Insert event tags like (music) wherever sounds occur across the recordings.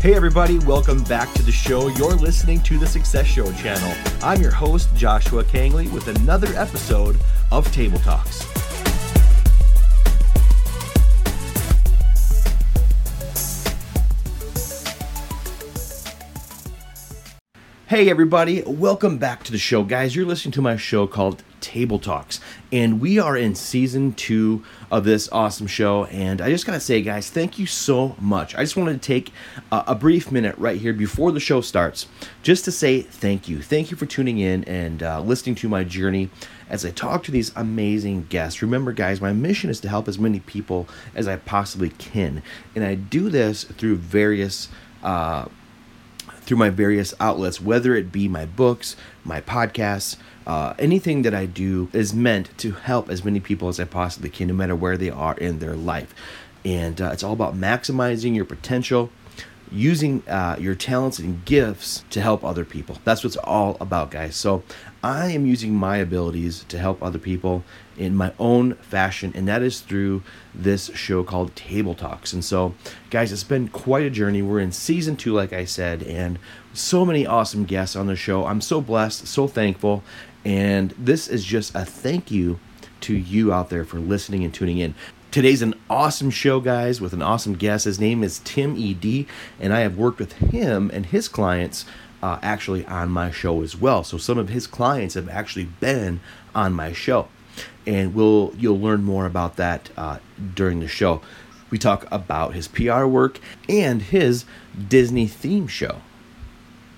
Hey, everybody, welcome back to the show. You're listening to the Success Show channel. I'm your host, Joshua Kangley, with another episode of Table Talks. Hey, everybody, welcome back to the show. Guys, you're listening to my show called Table Talks, and we are in season two of this awesome show. And I just gotta say, guys, thank you so much. I just wanted to take a, a brief minute right here before the show starts just to say thank you. Thank you for tuning in and uh, listening to my journey as I talk to these amazing guests. Remember, guys, my mission is to help as many people as I possibly can, and I do this through various. Uh, through my various outlets, whether it be my books, my podcasts, uh, anything that I do is meant to help as many people as I possibly can, no matter where they are in their life. And uh, it's all about maximizing your potential, using uh, your talents and gifts to help other people. That's what's all about, guys. So I am using my abilities to help other people in my own fashion, and that is through this show called Table Talks. And so, guys, it's been quite a journey. We're in season two, like I said, and so many awesome guests on the show. I'm so blessed, so thankful, and this is just a thank you to you out there for listening and tuning in. Today's an awesome show, guys, with an awesome guest. His name is Tim E.D., and I have worked with him and his clients uh, actually on my show as well. So some of his clients have actually been on my show and we'll you'll learn more about that uh, during the show. We talk about his PR work and his Disney theme show.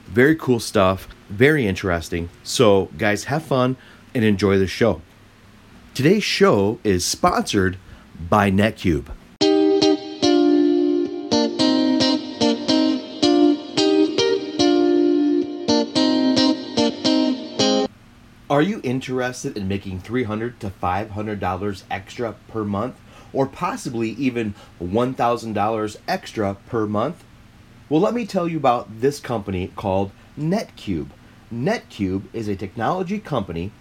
Very cool stuff, very interesting. So, guys, have fun and enjoy the show. Today's show is sponsored by NetCube. Are you interested in making $300 to $500 extra per month or possibly even $1,000 extra per month? Well, let me tell you about this company called NetCube. NetCube is a technology company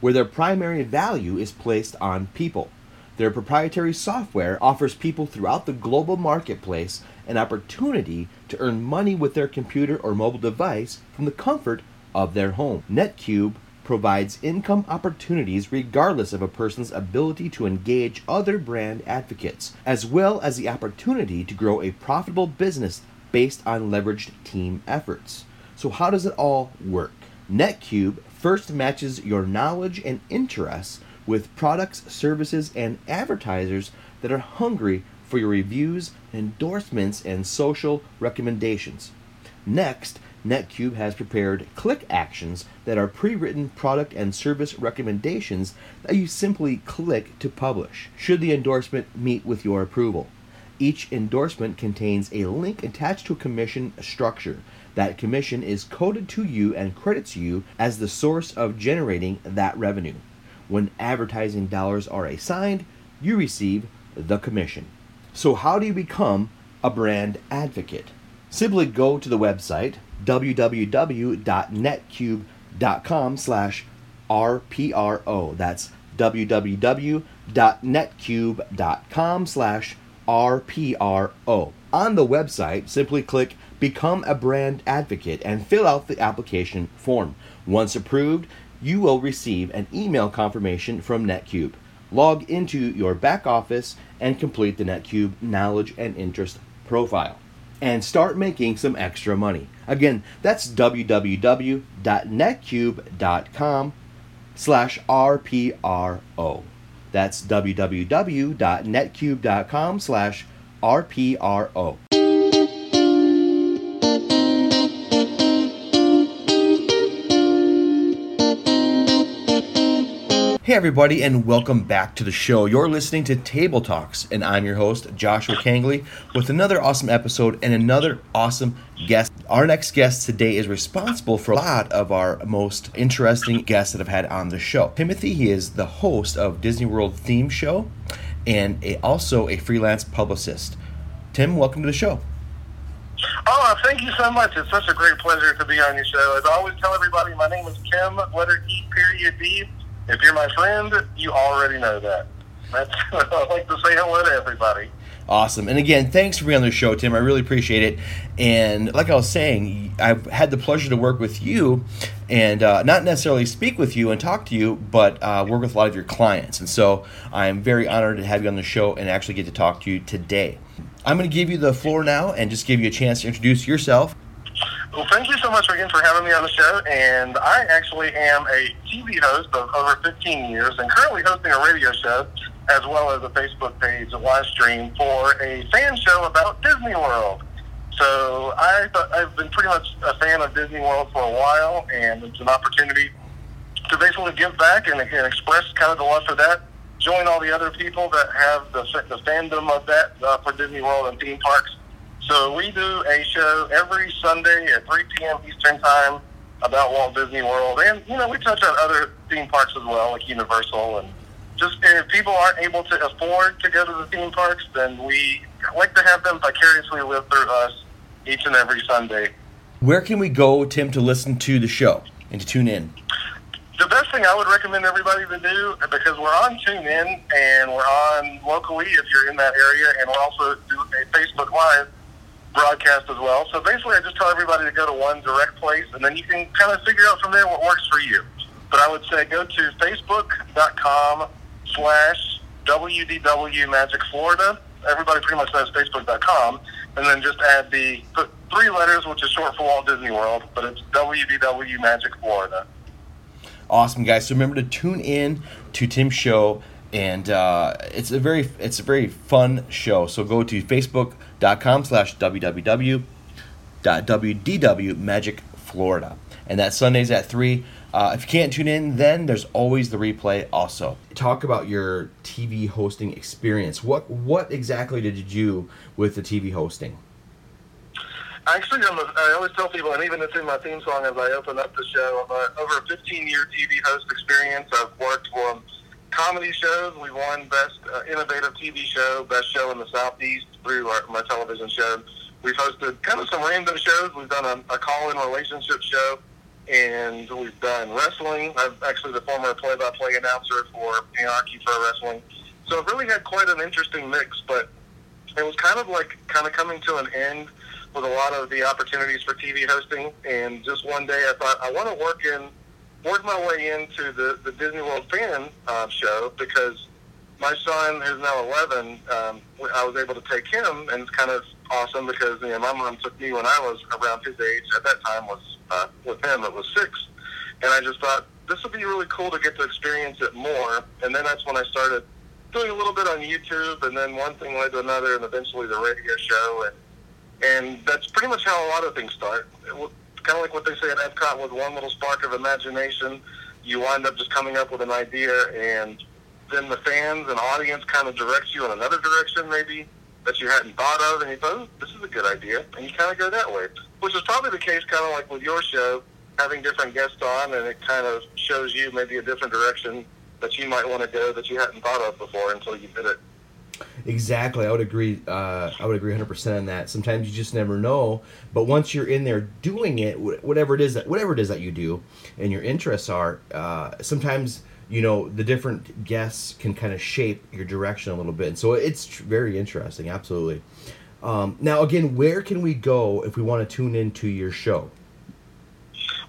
where their primary value is placed on people. Their proprietary software offers people throughout the global marketplace an opportunity to earn money with their computer or mobile device from the comfort of their home. NetCube provides income opportunities regardless of a person's ability to engage other brand advocates, as well as the opportunity to grow a profitable business based on leveraged team efforts. So, how does it all work? NetCube first matches your knowledge and interests with products, services, and advertisers that are hungry for your reviews, endorsements, and social recommendations. Next, NetCube has prepared click actions that are pre written product and service recommendations that you simply click to publish, should the endorsement meet with your approval. Each endorsement contains a link attached to a commission structure. That commission is coded to you and credits you as the source of generating that revenue. When advertising dollars are assigned, you receive the commission. So, how do you become a brand advocate? Simply go to the website www.netcube.com slash RPRO. That's www.netcube.com slash RPRO. On the website, simply click Become a Brand Advocate and fill out the application form. Once approved, you will receive an email confirmation from NetCube. Log into your back office and complete the NetCube knowledge and interest profile and start making some extra money. Again, that's www.netcube.com slash RPRO. That's www.netcube.com slash RPRO. Hey, everybody, and welcome back to the show. You're listening to Table Talks, and I'm your host, Joshua Kangley, with another awesome episode and another awesome guest. Our next guest today is responsible for a lot of our most interesting guests that I've had on the show. Timothy, he is the host of Disney World Theme Show and a, also a freelance publicist. Tim, welcome to the show. Oh, thank you so much. It's such a great pleasure to be on your show. As I always tell everybody, my name is Tim, letter E, period D. If you're my friend, you already know that. That's (laughs) I like to say hello to everybody. Awesome. And again, thanks for being on the show, Tim. I really appreciate it. And like I was saying, I've had the pleasure to work with you and uh, not necessarily speak with you and talk to you, but uh, work with a lot of your clients. And so I'm very honored to have you on the show and actually get to talk to you today. I'm going to give you the floor now and just give you a chance to introduce yourself. Well, thank you so much again for having me on the show. And I actually am a TV host of over 15 years and currently hosting a radio show as well as a Facebook page, a live stream for a fan show about Disney World. So I, I've been pretty much a fan of Disney World for a while, and it's an opportunity to basically give back and, and express kind of the love for that. Join all the other people that have the, the fandom of that uh, for Disney World and theme parks. So we do a show every Sunday at 3 p.m. Eastern Time about Walt Disney World, and you know we touch on other theme parks as well, like Universal and just if people aren't able to afford to go to the theme parks, then we like to have them vicariously live through us each and every Sunday. Where can we go, Tim, to listen to the show and to tune in? The best thing I would recommend everybody to do, because we're on TuneIn and we're on locally if you're in that area, and we'll also do a Facebook Live broadcast as well. So basically, I just tell everybody to go to one direct place, and then you can kind of figure out from there what works for you. But I would say go to facebook.com slash WDW Magic Florida. Everybody pretty much knows Facebook.com. And then just add the three letters, which is short for Walt Disney World, but it's WDW Magic Florida. Awesome, guys. So remember to tune in to Tim's show. And uh, it's a very it's a very fun show. So go to facebook.com slash www.wdw Magic Florida. And that Sundays at 3 uh, if you can't tune in, then there's always the replay. Also, talk about your TV hosting experience. What what exactly did you do with the TV hosting? Actually, I'm a, I always tell people, and even it's in my theme song as I open up the show. I'm a, over a 15 year TV host experience. I've worked for comedy shows. We won Best uh, Innovative TV Show, Best Show in the Southeast through our, my television show. We've hosted kind of some random shows. We've done a, a call in relationship show and we've done wrestling. I'm actually the former play-by-play announcer for Anarchy Pro Wrestling. So I've really had quite an interesting mix, but it was kind of like kind of coming to an end with a lot of the opportunities for TV hosting. And just one day I thought I want to work in, work my way into the, the Disney World fan uh, show because my son, who's now 11, um, I was able to take him, and it's kind of awesome because you know my mom took me when I was around his age. At that time, was uh, with him it was six, and I just thought this would be really cool to get to experience it more. And then that's when I started doing a little bit on YouTube, and then one thing led to another, and eventually the radio show, and and that's pretty much how a lot of things start. Kind of like what they say at Epcot with one little spark of imagination, you wind up just coming up with an idea, and then the fans and audience kind of directs you in another direction, maybe that you hadn't thought of, and you thought, oh, this is a good idea, and you kind of go that way. Which is probably the case, kind of like with your show, having different guests on, and it kind of shows you maybe a different direction that you might want to go that you hadn't thought of before until you did it. Exactly, I would agree. Uh, I would agree 100 percent on that. Sometimes you just never know, but once you're in there doing it, whatever it is that whatever it is that you do, and your interests are, uh, sometimes you know the different guests can kind of shape your direction a little bit and so it's very interesting absolutely um, now again where can we go if we want to tune into your show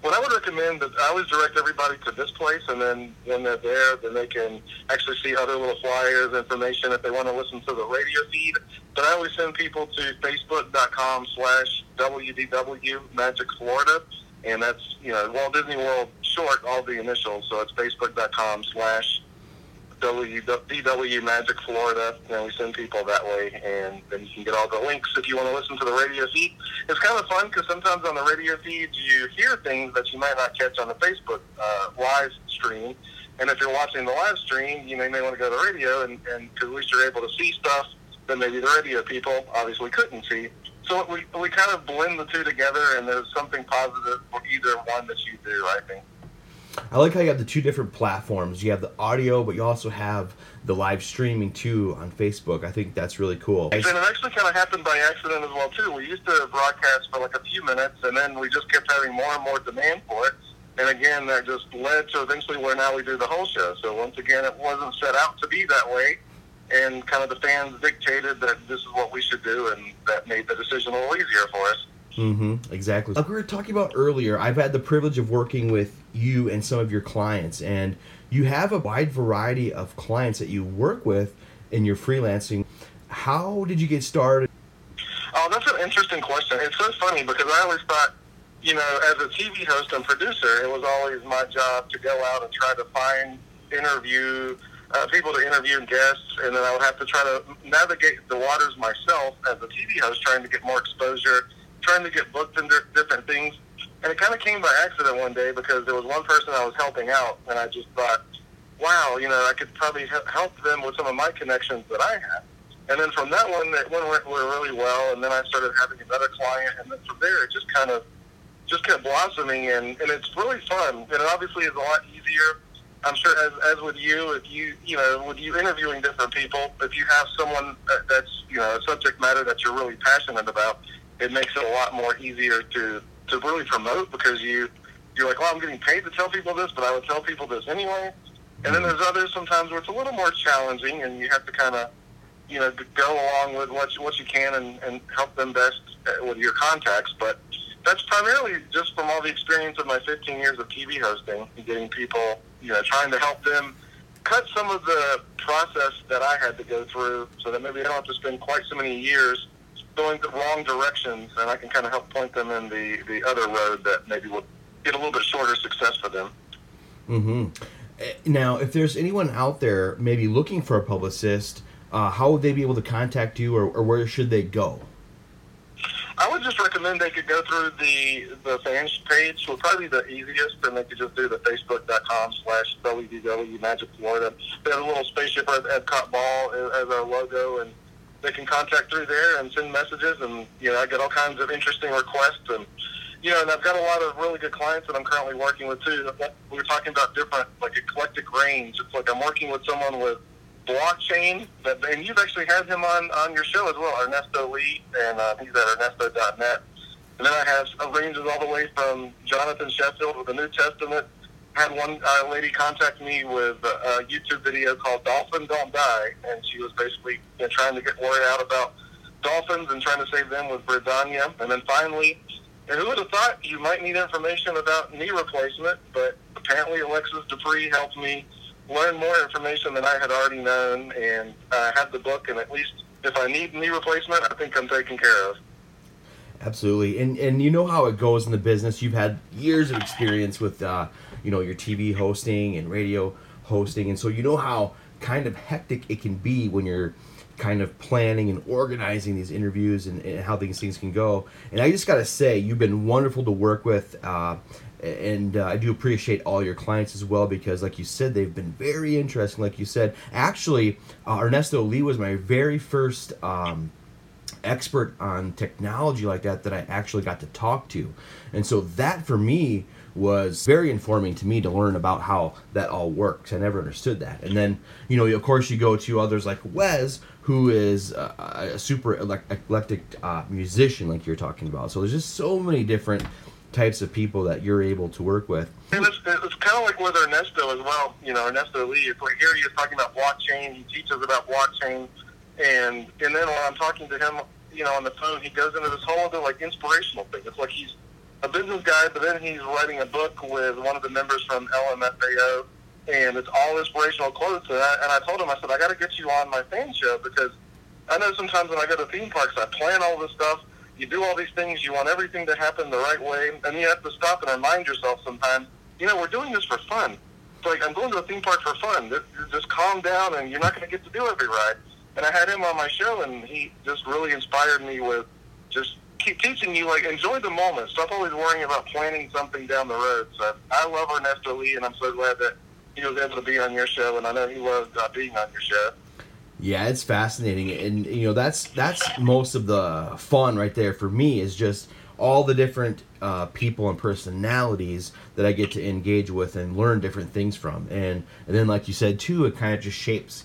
well, I would recommend that I always direct everybody to this place, and then when they're there, then they can actually see other little flyers, information if they want to listen to the radio feed. But I always send people to facebook.com slash WDW Magic Florida, and that's, you know, Walt Disney World short, all the initials. So it's facebook.com slash DW Magic Florida. And we send people that way, and then you can get all the links if you want to listen to the radio feed. It's kind of fun because sometimes on the radio feed you hear things that you might not catch on the Facebook uh, live stream. And if you're watching the live stream, you, know, you may want to go to the radio, and, and cause at least you're able to see stuff that maybe the radio people obviously couldn't see. So we, we kind of blend the two together, and there's something positive for either one that you do, I think. I like how you have the two different platforms. You have the audio, but you also have the live streaming too on Facebook. I think that's really cool. And it actually kind of happened by accident as well too. We used to broadcast for like a few minutes, and then we just kept having more and more demand for it. And again, that just led to eventually where now we do the whole show. So once again, it wasn't set out to be that way, and kind of the fans dictated that this is what we should do, and that made the decision a little easier for us. Mm-hmm. Exactly. Like we were talking about earlier, I've had the privilege of working with you and some of your clients, and you have a wide variety of clients that you work with in your freelancing. How did you get started? Oh, that's an interesting question. It's so funny because I always thought, you know, as a TV host and producer, it was always my job to go out and try to find, interview uh, people to interview guests, and then I would have to try to navigate the waters myself as a TV host, trying to get more exposure, trying to get booked in different things. And it kind of came by accident one day because there was one person I was helping out, and I just thought, wow, you know, I could probably help them with some of my connections that I have. And then from that one, that one went really well, and then I started having another client, and then from there it just kind of just kept blossoming, and, and it's really fun. And it obviously is a lot easier I'm sure as, as with you, if you you know with you interviewing different people, if you have someone that's you know a subject matter that you're really passionate about, it makes it a lot more easier to to really promote because you you're like, well, I'm getting paid to tell people this, but I would tell people this anyway. And then there's others sometimes where it's a little more challenging, and you have to kind of you know go along with what you, what you can and, and help them best uh, with your contacts, but that's primarily just from all the experience of my 15 years of TV hosting, and getting people, you know, trying to help them cut some of the process that I had to go through so that maybe I don't have to spend quite so many years going the wrong directions and I can kind of help point them in the, the other road that maybe will get a little bit shorter success for them. Mm-hmm. Eh, now, if there's anyone out there maybe looking for a publicist, uh, how would they be able to contact you or, or where should they go? I would just recommend they could go through the the fans page. Would probably be the easiest, and they could just do the facebook.com slash WDW Magic Florida. They have a little spaceship at Epcot Ball as our logo, and they can contact through there and send messages. And you know, I get all kinds of interesting requests, and you know, and I've got a lot of really good clients that I'm currently working with too. We were talking about different like eclectic range. It's like I'm working with someone with blockchain. That, and you've actually had him on, on your show as well, Ernesto Lee, and uh, he's at Ernesto.net. And then I have ranges all the way from Jonathan Sheffield with the New Testament. Had one uh, lady contact me with a, YouTube video called "Dolphin Don't Die," and she was basically you know, trying to get word out about dolphins and trying to save them with Britannia. And then finally, and who would have thought you might need information about knee replacement? But apparently, Alexis Dupree helped me learn more information than I had already known and uh, have the book. And at least if I need knee replacement, I think I'm taken care of. Absolutely, and and you know how it goes in the business. You've had years of experience with, uh, you know, your TV hosting and radio hosting, and so you know how kind of hectic it can be when you're kind of planning and organizing these interviews and, and how these things can go. And I just got to say, you've been wonderful to work with. Uh, and uh, I do appreciate all your clients as well because, like you said, they've been very interesting. Like you said, actually, uh, Ernesto Lee was my very first um, expert on technology like that that I actually got to talk to, and so that for me was very informing to me to learn about how that all works. I never understood that, and then you know, of course, you go to others like Wes, who is a, a super eclectic uh, musician, like you're talking about. So there's just so many different types of people that you're able to work with. And it's, it's kind of like with Ernesto as well. You know, Ernesto Lee. It's like here he's talking about blockchain. He teaches about blockchain, and and then when I'm talking to him, you know, on the phone, he goes into this whole other like inspirational thing. It's like he's a business guy, but then he's writing a book with one of the members from LMFAO, and it's all inspirational quotes. And I, and I told him, I said, I got to get you on my fan show because I know sometimes when I go to theme parks, I plan all this stuff you do all these things, you want everything to happen the right way, and you have to stop and remind yourself sometimes, you know, we're doing this for fun. It's like, I'm going to a theme park for fun. Just calm down, and you're not going to get to do every ride. And I had him on my show, and he just really inspired me with just keep teaching you, like, enjoy the moment. Stop always worrying about planning something down the road. So I love Ernesto Lee, and I'm so glad that he was able to be on your show, and I know he loved uh, being on your show. Yeah, it's fascinating, and you know that's that's most of the fun right there for me is just all the different uh, people and personalities that I get to engage with and learn different things from, and and then like you said too, it kind of just shapes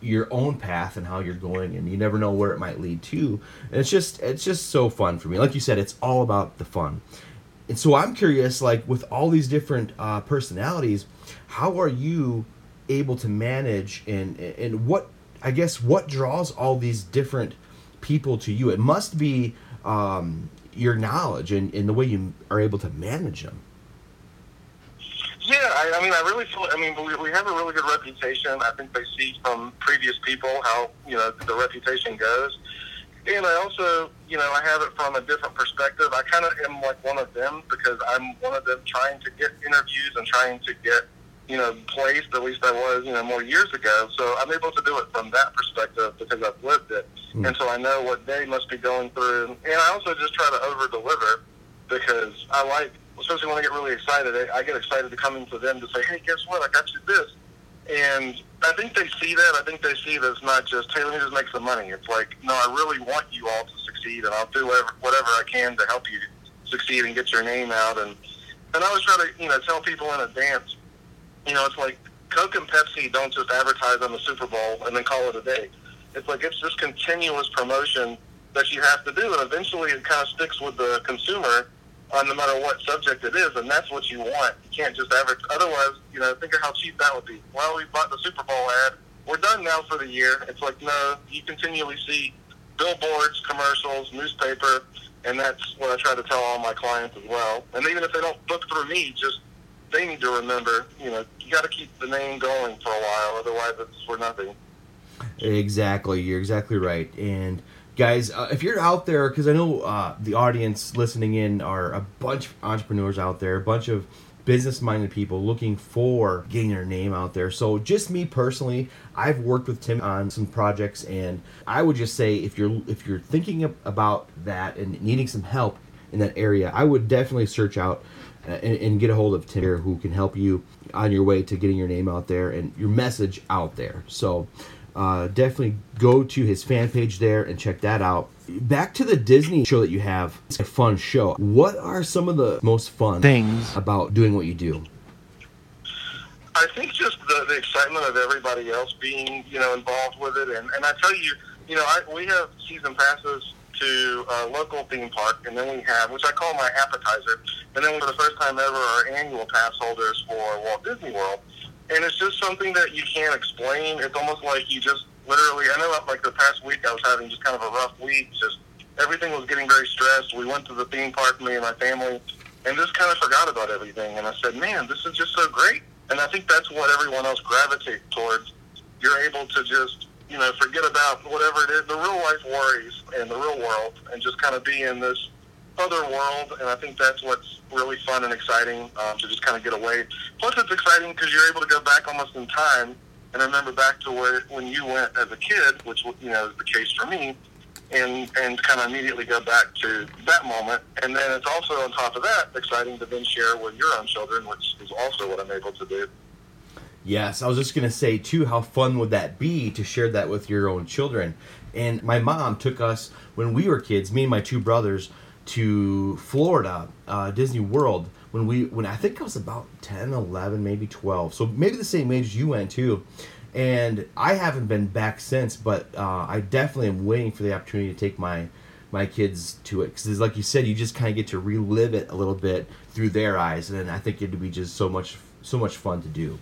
your own path and how you're going, and you never know where it might lead to. And it's just it's just so fun for me. Like you said, it's all about the fun. And so I'm curious, like with all these different uh, personalities, how are you able to manage and and what I guess what draws all these different people to you? It must be um, your knowledge and, and the way you are able to manage them. Yeah, I, I mean, I really feel. I mean, we, we have a really good reputation. I think they see from previous people how you know the reputation goes, and I also, you know, I have it from a different perspective. I kind of am like one of them because I'm one of them trying to get interviews and trying to get, you know, placed. At least I was, you know, more years ago. So I'm able to do it from that perspective because I've lived it, mm. and so I know what they must be going through. And I also just try to over deliver because I like especially when I get really excited, I, I get excited to come into them to say, hey, guess what? I got you this. And I think they see that. I think they see that it's not just, hey, let me just make some money. It's like, no, I really want you all to succeed, and I'll do whatever, whatever I can to help you succeed and get your name out. And and I always try to, you know, tell people in advance, you know, it's like Coke and Pepsi don't just advertise on the Super Bowl and then call it a day. It's like it's just continuous promotion that you have to do, and eventually it kind of sticks with the consumer on no matter what subject it is, and that's what you want. You can't just advertise. Otherwise, you know, think of how cheap that would be. Well, we bought the Super Bowl ad. We're done now for the year. It's like no, you continually see billboards, commercials, newspaper, and that's what I try to tell all my clients as well. And even if they don't book through me, just they need to remember, you know, you got to keep the name going for a while. Otherwise, it's for nothing. Exactly, you're exactly right, and guys uh, if you're out there because i know uh, the audience listening in are a bunch of entrepreneurs out there a bunch of business minded people looking for getting their name out there. So just me personally i've worked with tim on some projects and i would just say if you're if you're thinking about that and needing some help in that area i would definitely search out uh, and, and, get a hold of tim here who can help you on your way to getting your name out there and your message out there. So uh, definitely go to his fan page there and check that out. Back to the Disney show that you have. It's a fun show. What are some of the most fun things about doing what you do? I think just the, the excitement of everybody else being, you know, involved with it. And, and I tell you, you know, I, we have season passes to a local theme park, and then we have, which I call my appetizer, and then for the first time ever, our annual pass holders for Walt Disney World and it's just something that you can't explain. It's almost like you just literally. I know, like the past week, I was having just kind of a rough week. Just everything was getting very stressed. We went to the theme park, me and my family, and just kind of forgot about everything. And I said, "Man, this is just so great." And I think that's what everyone else gravitates towards. You're able to just, you know, forget about whatever it is, the real life worries and the real world, and just kind of be in this other world, and I think that's what's really fun and exciting um, to just kind of get away. Plus, it's exciting because you're able to go back almost in time and remember back to where when you went as a kid, which you know is the case for me, and and kind of immediately go back to that moment. And then it's also on top of that exciting to then share with your own children, which is also what I'm able to do. Yes, I was just gonna say too, how fun would that be to share that with your own children? And my mom took us when we were kids, me and my two brothers to Florida, uh, Disney World, when we when I think I was about 10, 11, maybe 12. So maybe the same age you went too. And I haven't been back since, but uh, I definitely am waiting for the opportunity to take my my kids to it because, like you said, you just kind of get to relive it a little bit through their eyes, and I think it'd be just so much so much fun to do.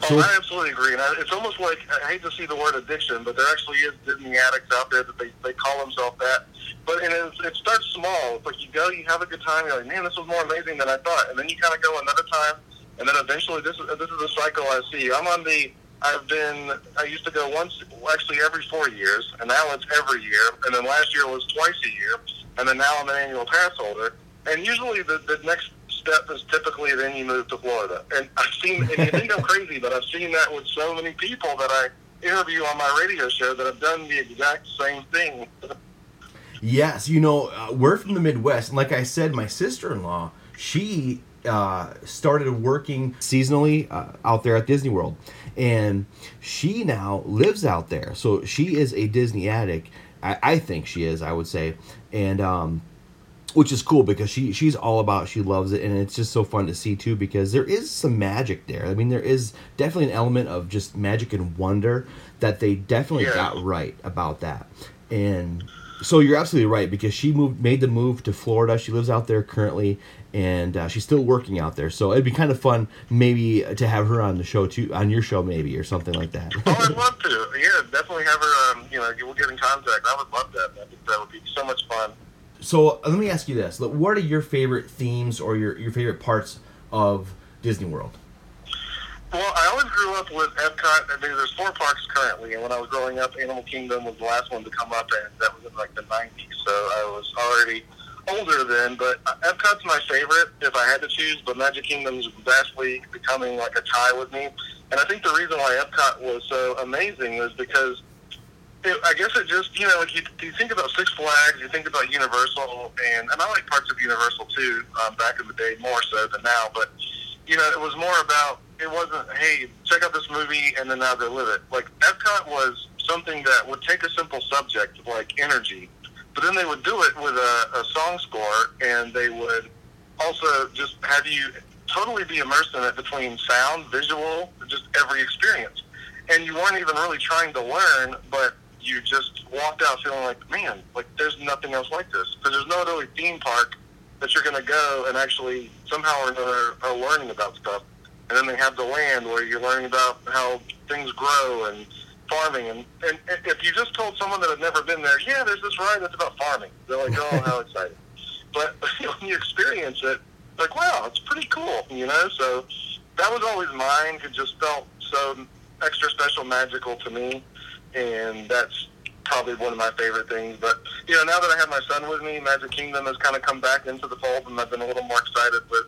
So, oh, I absolutely agree. And it's almost like I hate to see the word addiction, but there actually is Disney addicts out there that they, they call themselves that. But and it, it starts small. It's like you go, you have a good time. You're like, man, this was more amazing than I thought. And then you kind of go another time, and then eventually this is this is the cycle I see. I'm on the. I've been. I used to go once, actually every four years, and now it's every year. And then last year was twice a year, and then now I'm an annual pass holder. And usually the the next step is typically then you move to Florida. And I've seen, and you think I'm crazy, but I've seen that with so many people that I interview on my radio show that have done the exact same thing. yes, you know, uh, we're from the Midwest, and like I said, my sister-in-law, she uh, started working seasonally uh, out there at Disney World, and she now lives out there. So she is a Disney addict. I, I think she is. I would say, and um, which is cool because she she's all about she loves it and it's just so fun to see too because there is some magic there i mean there is definitely an element of just magic and wonder that they definitely yeah. got right about that and so you're absolutely right because she moved made the move to florida she lives out there currently and uh, she's still working out there. So it'd be kind of fun, maybe to have her on the show too, on your show maybe or something like that. oh, I'd love to. Yeah, definitely have her. Um, you know, we'll get in contact. I would love that. I think that would be so much fun. So uh, let me ask you this: What are your favorite themes or your your favorite parts of Disney World? Well, I always grew up with Epcot. I mean, there's four parks currently, and when I was growing up, Animal Kingdom was the last one to come up, and that was in like the 90s. So I was already older then, but Epcot's my favorite if I had to choose. But Magic Kingdom's vastly becoming like a tie with me, and I think the reason why Epcot was so amazing is because it, I guess it just you know like you, you think about Six Flags, you think about Universal, and and I like parts of Universal too. Um, back in the day, more so than now, but you know it was more about it wasn't, hey, check out this movie and then now go live it. Like Epcot was something that would take a simple subject like energy, but then they would do it with a, a song score and they would also just have you totally be immersed in it between sound, visual, just every experience. And you weren't even really trying to learn, but you just walked out feeling like, man, like there's nothing else like this. Because there's no other theme park that you're going to go and actually somehow or another are learning about stuff and then they have the land where you're learning about how things grow and farming. And, and if you just told someone that had never been there, yeah, there's this ride that's about farming, they're like, oh, how (laughs) exciting. But (laughs) when you experience it, like, wow, it's pretty cool, you know? So that was always mine. It just felt so extra special, magical to me. And that's probably one of my favorite things. But, you know, now that I have my son with me, Magic Kingdom has kind of come back into the fold, and I've been a little more excited with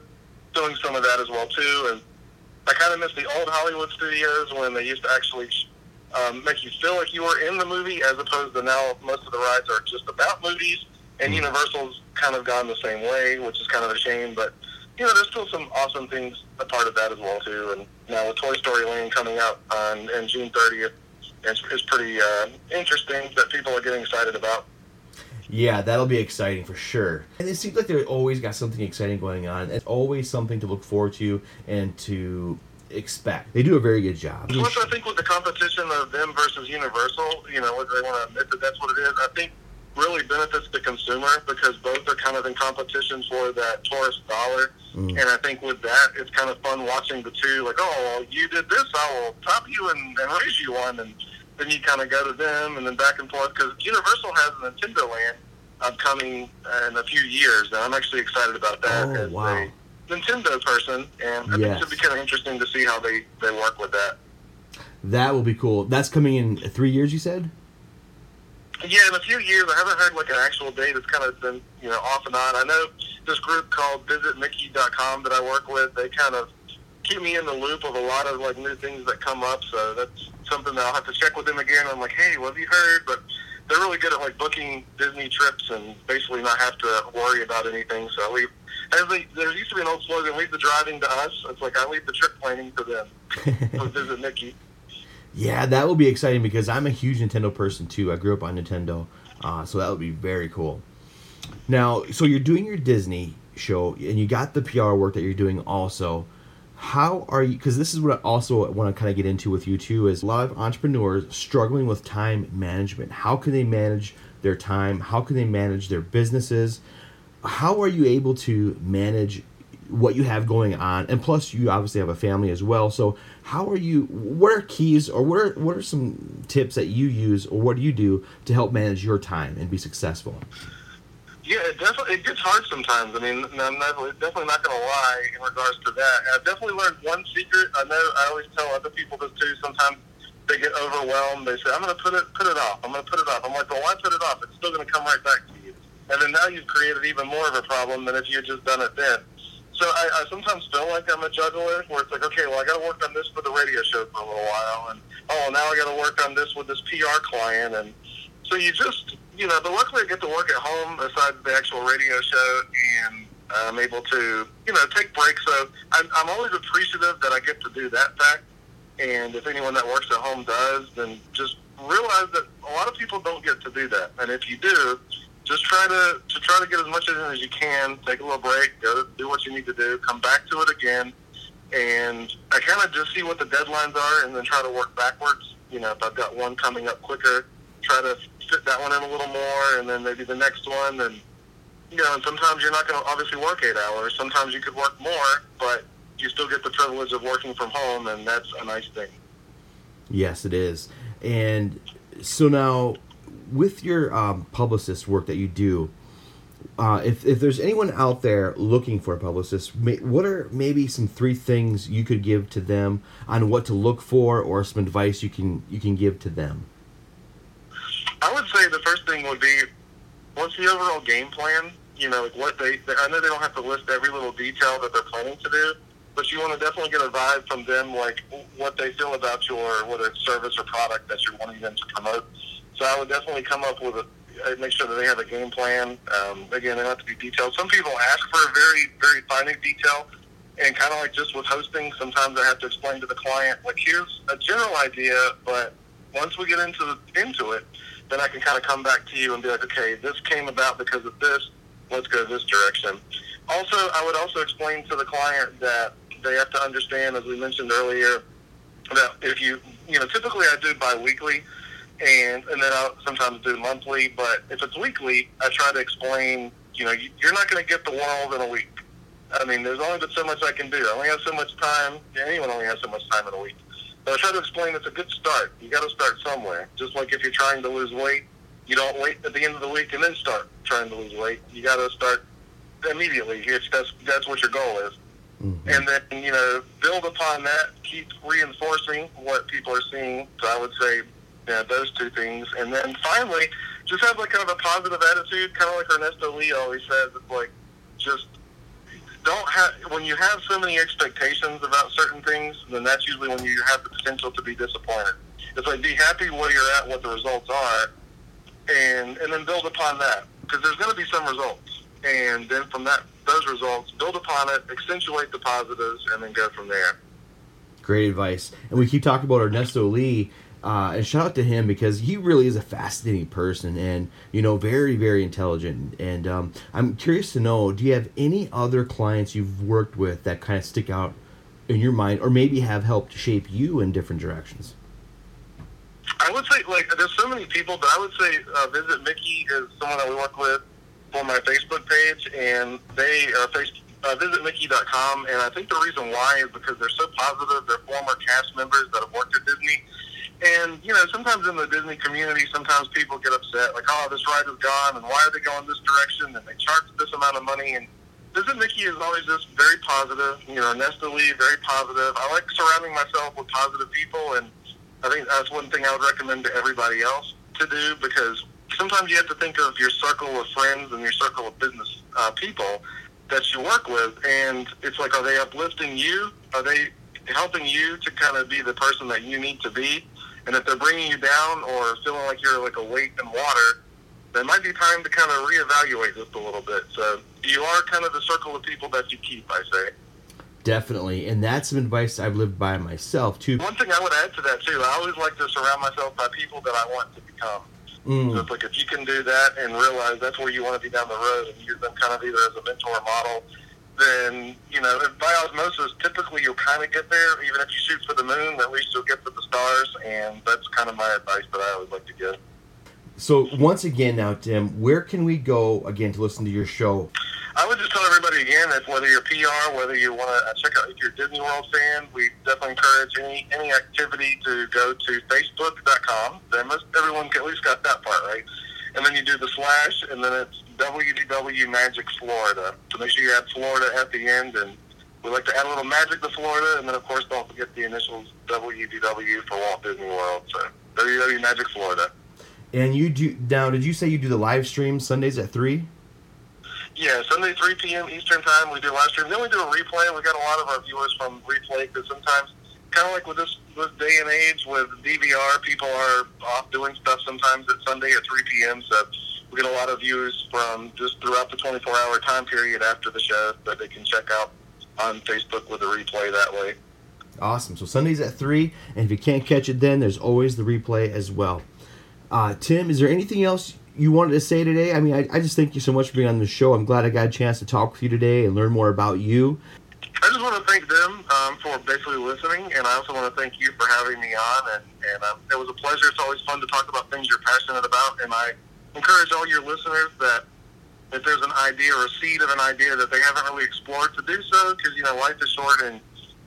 doing some of that as well, too. And I kind of miss the old Hollywood studios when they used to actually um, make you feel like you were in the movie, as opposed to now most of the rides are just about movies. And mm. Universal's kind of gone the same way, which is kind of a shame. But you know, there's still some awesome things a part of that as well too. And now with Toy Story Land coming out on, on June 30th, it's, it's pretty uh, interesting that people are getting excited about. Yeah, that'll be exciting for sure. And it seems like they've always got something exciting going on. It's always something to look forward to and to expect. They do a very good job. Plus, I think with the competition of them versus Universal, you know, whether they want to admit that that's what it is, I think really benefits the consumer because both are kind of in competition for that tourist dollar. Mm. And I think with that, it's kind of fun watching the two, like, oh, well, you did this, I will top you and, and raise you one. And then you kind of go to them and then back and forth because Universal has a Nintendo Land upcoming in a few years, and I'm actually excited about that. Oh, wow. A Nintendo person, and I yes. think it'll be kind of interesting to see how they, they work with that. That will be cool. That's coming in three years, you said? Yeah, in a few years. I haven't heard like an actual date. It's kind of been you know off and on. I know this group called VisitMickey.com that I work with. They kind of keep me in the loop of a lot of like new things that come up. So that's something that I'll have to check with them again. I'm like, hey, what have you heard? But they're really good at like booking Disney trips and basically not have to worry about anything. So I leave. As they, there used to be an old slogan: "Leave the driving to us." It's like I leave the trip planning to them. (laughs) to visit Mickey. Yeah, that will be exciting because I'm a huge Nintendo person too. I grew up on Nintendo, uh, so that would be very cool. Now, so you're doing your Disney show, and you got the PR work that you're doing also how are you because this is what i also want to kind of get into with you too is a lot of entrepreneurs struggling with time management. How can they manage their time? How can they manage their businesses? How are you able to manage what you have going on? And plus you obviously have a family as well so how are you what are keys or what are what are some tips that you use or what do you do to help manage your time and be successful yeah, it definitely it gets hard sometimes. I mean, I'm not, definitely not going to lie in regards to that. I've definitely learned one secret. I know I always tell other people this too. Sometimes they get overwhelmed. They say, "I'm going to put it put it off. I'm going to put it off." I'm like, "Well, why put it off? It's still going to come right back to you." And then now you've created even more of a problem than if you had just done it then. So I, I sometimes feel like I'm a juggler, where it's like, okay, well, I got to work on this for the radio show for a little while, and oh, now I got to work on this with this PR client, and so you just you know, but luckily I get to work at home besides the actual radio show, and I'm able to, you know, take breaks. So I'm, I'm always appreciative that I get to do that fact. And if anyone that works at home does, then just realize that a lot of people don't get to do that. And if you do, just try to to try to get as much in as you can. Take a little break, go do what you need to do, come back to it again, and I kind of just see what the deadlines are, and then try to work backwards. You know, if I've got one coming up quicker, try to fit that one in a little more, and then maybe the next one, and you know, and sometimes you're not going to obviously work eight hours. Sometimes you could work more, but you still get the privilege of working from home, and that's a nice thing. Yes, it is. And so now, with your um, publicist work that you do, uh, if, if there's anyone out there looking for a publicist, may, what are maybe some three things you could give to them on what to look for, or some advice you can you can give to them? I would say the first thing would be what's the overall game plan? You know, like what they. I know they don't have to list every little detail that they're planning to do, but you want to definitely get a vibe from them, like what they feel about your whether it's service or product that you're wanting them to promote. So I would definitely come up with a uh, make sure that they have a game plan. Um, again, they don't have to be detailed. Some people ask for a very, very finite detail, and kind of like just with hosting, sometimes I have to explain to the client, like, here's a general idea, but once we get into the, into it, then I can kind of come back to you and be like, okay, this came about because of this. Let's go this direction. Also, I would also explain to the client that they have to understand, as we mentioned earlier, that if you, you know, typically I do biweekly and and then I'll sometimes do monthly. But if it's weekly, I try to explain. You know, you're not going to get the world in a week. I mean, there's only but so much I can do. I only have so much time. Anyone only has so much time in a week. But I try to explain it's a good start. You got to start somewhere. Just like if you're trying to lose weight, you don't wait at the end of the week and then start trying to lose weight. You got to start immediately. It's, that's that's what your goal is. Mm-hmm. And then you know, build upon that. Keep reinforcing what people are seeing. So I would say yeah, those two things. And then finally, just have like kind of a positive attitude, kind of like Ernesto Lee always says. It's like just don't have when you have so many expectations about certain things, then that's usually when you have the potential to be disappointed. It's like be happy where you're at, what the results are, and and then build upon that because there's going to be some results, and then from that those results, build upon it, accentuate the positives, and then go from there. Great advice. And we keep talking about Ernesto Lee uh, and shout out to him because he really is a fascinating person and you know very very intelligent. And um, I'm curious to know, do you have any other clients you've worked with that kind of stick out in your mind, or maybe have helped shape you in different directions? I would say like there's so many people, but I would say uh, Visit Mickey is someone that we work with for my Facebook page, and they are face, uh, visitmickey.com. And I think the reason why is because they're so positive. They're former cast members that have worked at Disney, and, you know, sometimes in the Disney community, sometimes people get upset, like, oh, this ride is gone, and why are they going this direction, and they charge this amount of money. And Visit Mickey is always just very positive. You know, Ernesto Lee, very positive. I like surrounding myself with positive people, and I think that's one thing I would recommend to everybody else to do because sometimes you have to think of your circle of friends and your circle of business uh, people that you work with, and it's like, are they uplifting you? Are they helping you to kind of be the person that you need to be? And if they're bringing you down or feeling like you're like a weight in water, then it might be time to kind of reevaluate just a little bit. So you are kind of the circle of people that you keep, I say. Definitely, and that's some advice I've lived by myself too. One thing I would add to that too, I always like to surround myself by people that I want to become. Mm. So it's like if you can do that and realize that's where you want to be down the road, and use them kind of either as a mentor or model then you know by osmosis, typically you'll kind of get there. Even if you shoot for the moon, at least you'll get to the stars, and that's kind of my advice that I always like to give. So once again, now Tim, where can we go again to listen to your show? I would just tell everybody again that whether you're PR, whether you want to uh, check out if you're a Disney World fan, we definitely encourage any any activity to go to Facebook.com. Then most everyone at least got that part right, and then you do the slash, and then it's WDW Magic Florida. So make sure you add Florida at the end, and we like to add a little magic to Florida, and then of course don't forget the initials WDW for Walt Disney World. So WDW Magic Florida. And you do now? Did you say you do the live stream Sundays at three? Yeah, Sunday 3 p.m. Eastern Time. We do live stream. Then we do a replay. We got a lot of our viewers from replay because sometimes, kind of like with this this day and age with DVR, people are off doing stuff sometimes at Sunday at 3 p.m. So we get a lot of views from just throughout the 24 hour time period after the show that they can check out on Facebook with a replay that way. Awesome. So Sundays at 3, and if you can't catch it then, there's always the replay as well. Uh, Tim, is there anything else you wanted to say today? I mean, I, I just thank you so much for being on the show. I'm glad I got a chance to talk with you today and learn more about you. Just want to thank them um, for basically listening, and I also want to thank you for having me on. And, and um, it was a pleasure. It's always fun to talk about things you're passionate about, and I encourage all your listeners that if there's an idea or a seed of an idea that they haven't really explored, to do so because you know life is short and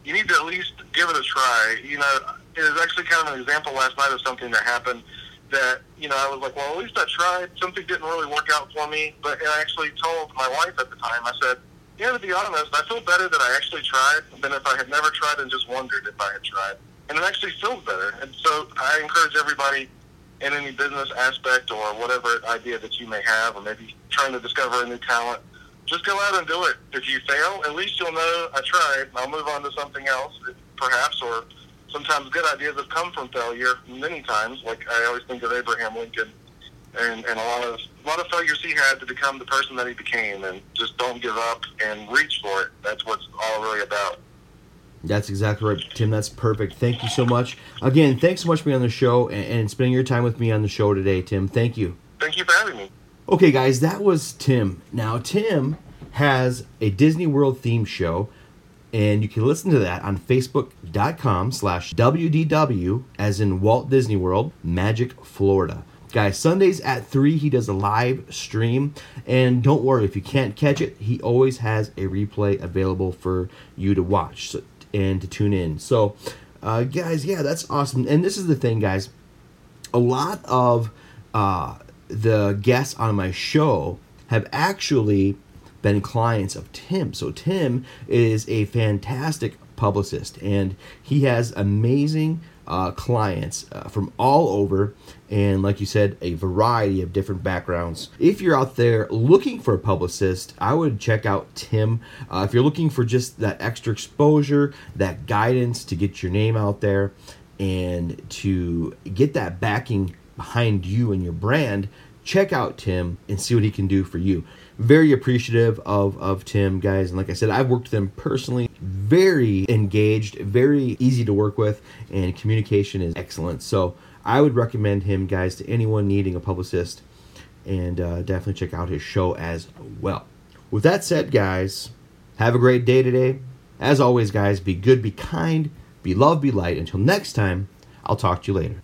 you need to at least give it a try. You know, it was actually kind of an example last night of something that happened that you know I was like, well, at least I tried. Something didn't really work out for me, but I actually told my wife at the time. I said, yeah, to be honest, I feel better that I actually tried than if I had never tried and just wondered if I had tried. And it actually feels better. And so I encourage everybody in any business aspect or whatever idea that you may have, or maybe trying to discover a new talent, just go out and do it. If you fail, at least you'll know I tried. I'll move on to something else, perhaps, or sometimes good ideas have come from failure many times. Like I always think of Abraham Lincoln and, and a lot of a lot of failures he had to become the person that he became and just don't give up and reach for it. That's what's all really about. That's exactly right, Tim. That's perfect. Thank you so much. Again, thanks so much for being on the show and, and spending your time with me on the show today, Tim. Thank you. Thank you for having me. Okay, guys, that was Tim. Now, Tim has a Disney World theme show, and you can listen to that on facebook.com slash WDW, as in Walt Disney World, Magic, Florida. Guys, Sundays at 3, he does a live stream. And don't worry, if you can't catch it, he always has a replay available for you to watch and to tune in. So, uh, guys, yeah, that's awesome. And this is the thing, guys. A lot of uh, the guests on my show have actually been clients of Tim. So, Tim is a fantastic publicist and he has amazing uh, clients uh, from all over. And like you said a variety of different backgrounds. If you're out there looking for a publicist i would check out tim. Uh, if you're looking for just that extra exposure that guidance to get your name out there and to get that backing behind you and your brand check out tim and see what he can do for you very appreciative of, of Tim, guys. And like I said, I've worked with him personally. Very engaged, very easy to work with, and communication is excellent. So I would recommend him, guys, to anyone needing a publicist. And uh, definitely check out his show as well. With that said, guys, have a great day today. As always, guys, be good, be kind, be love, be light. Until next time, I'll talk to you later.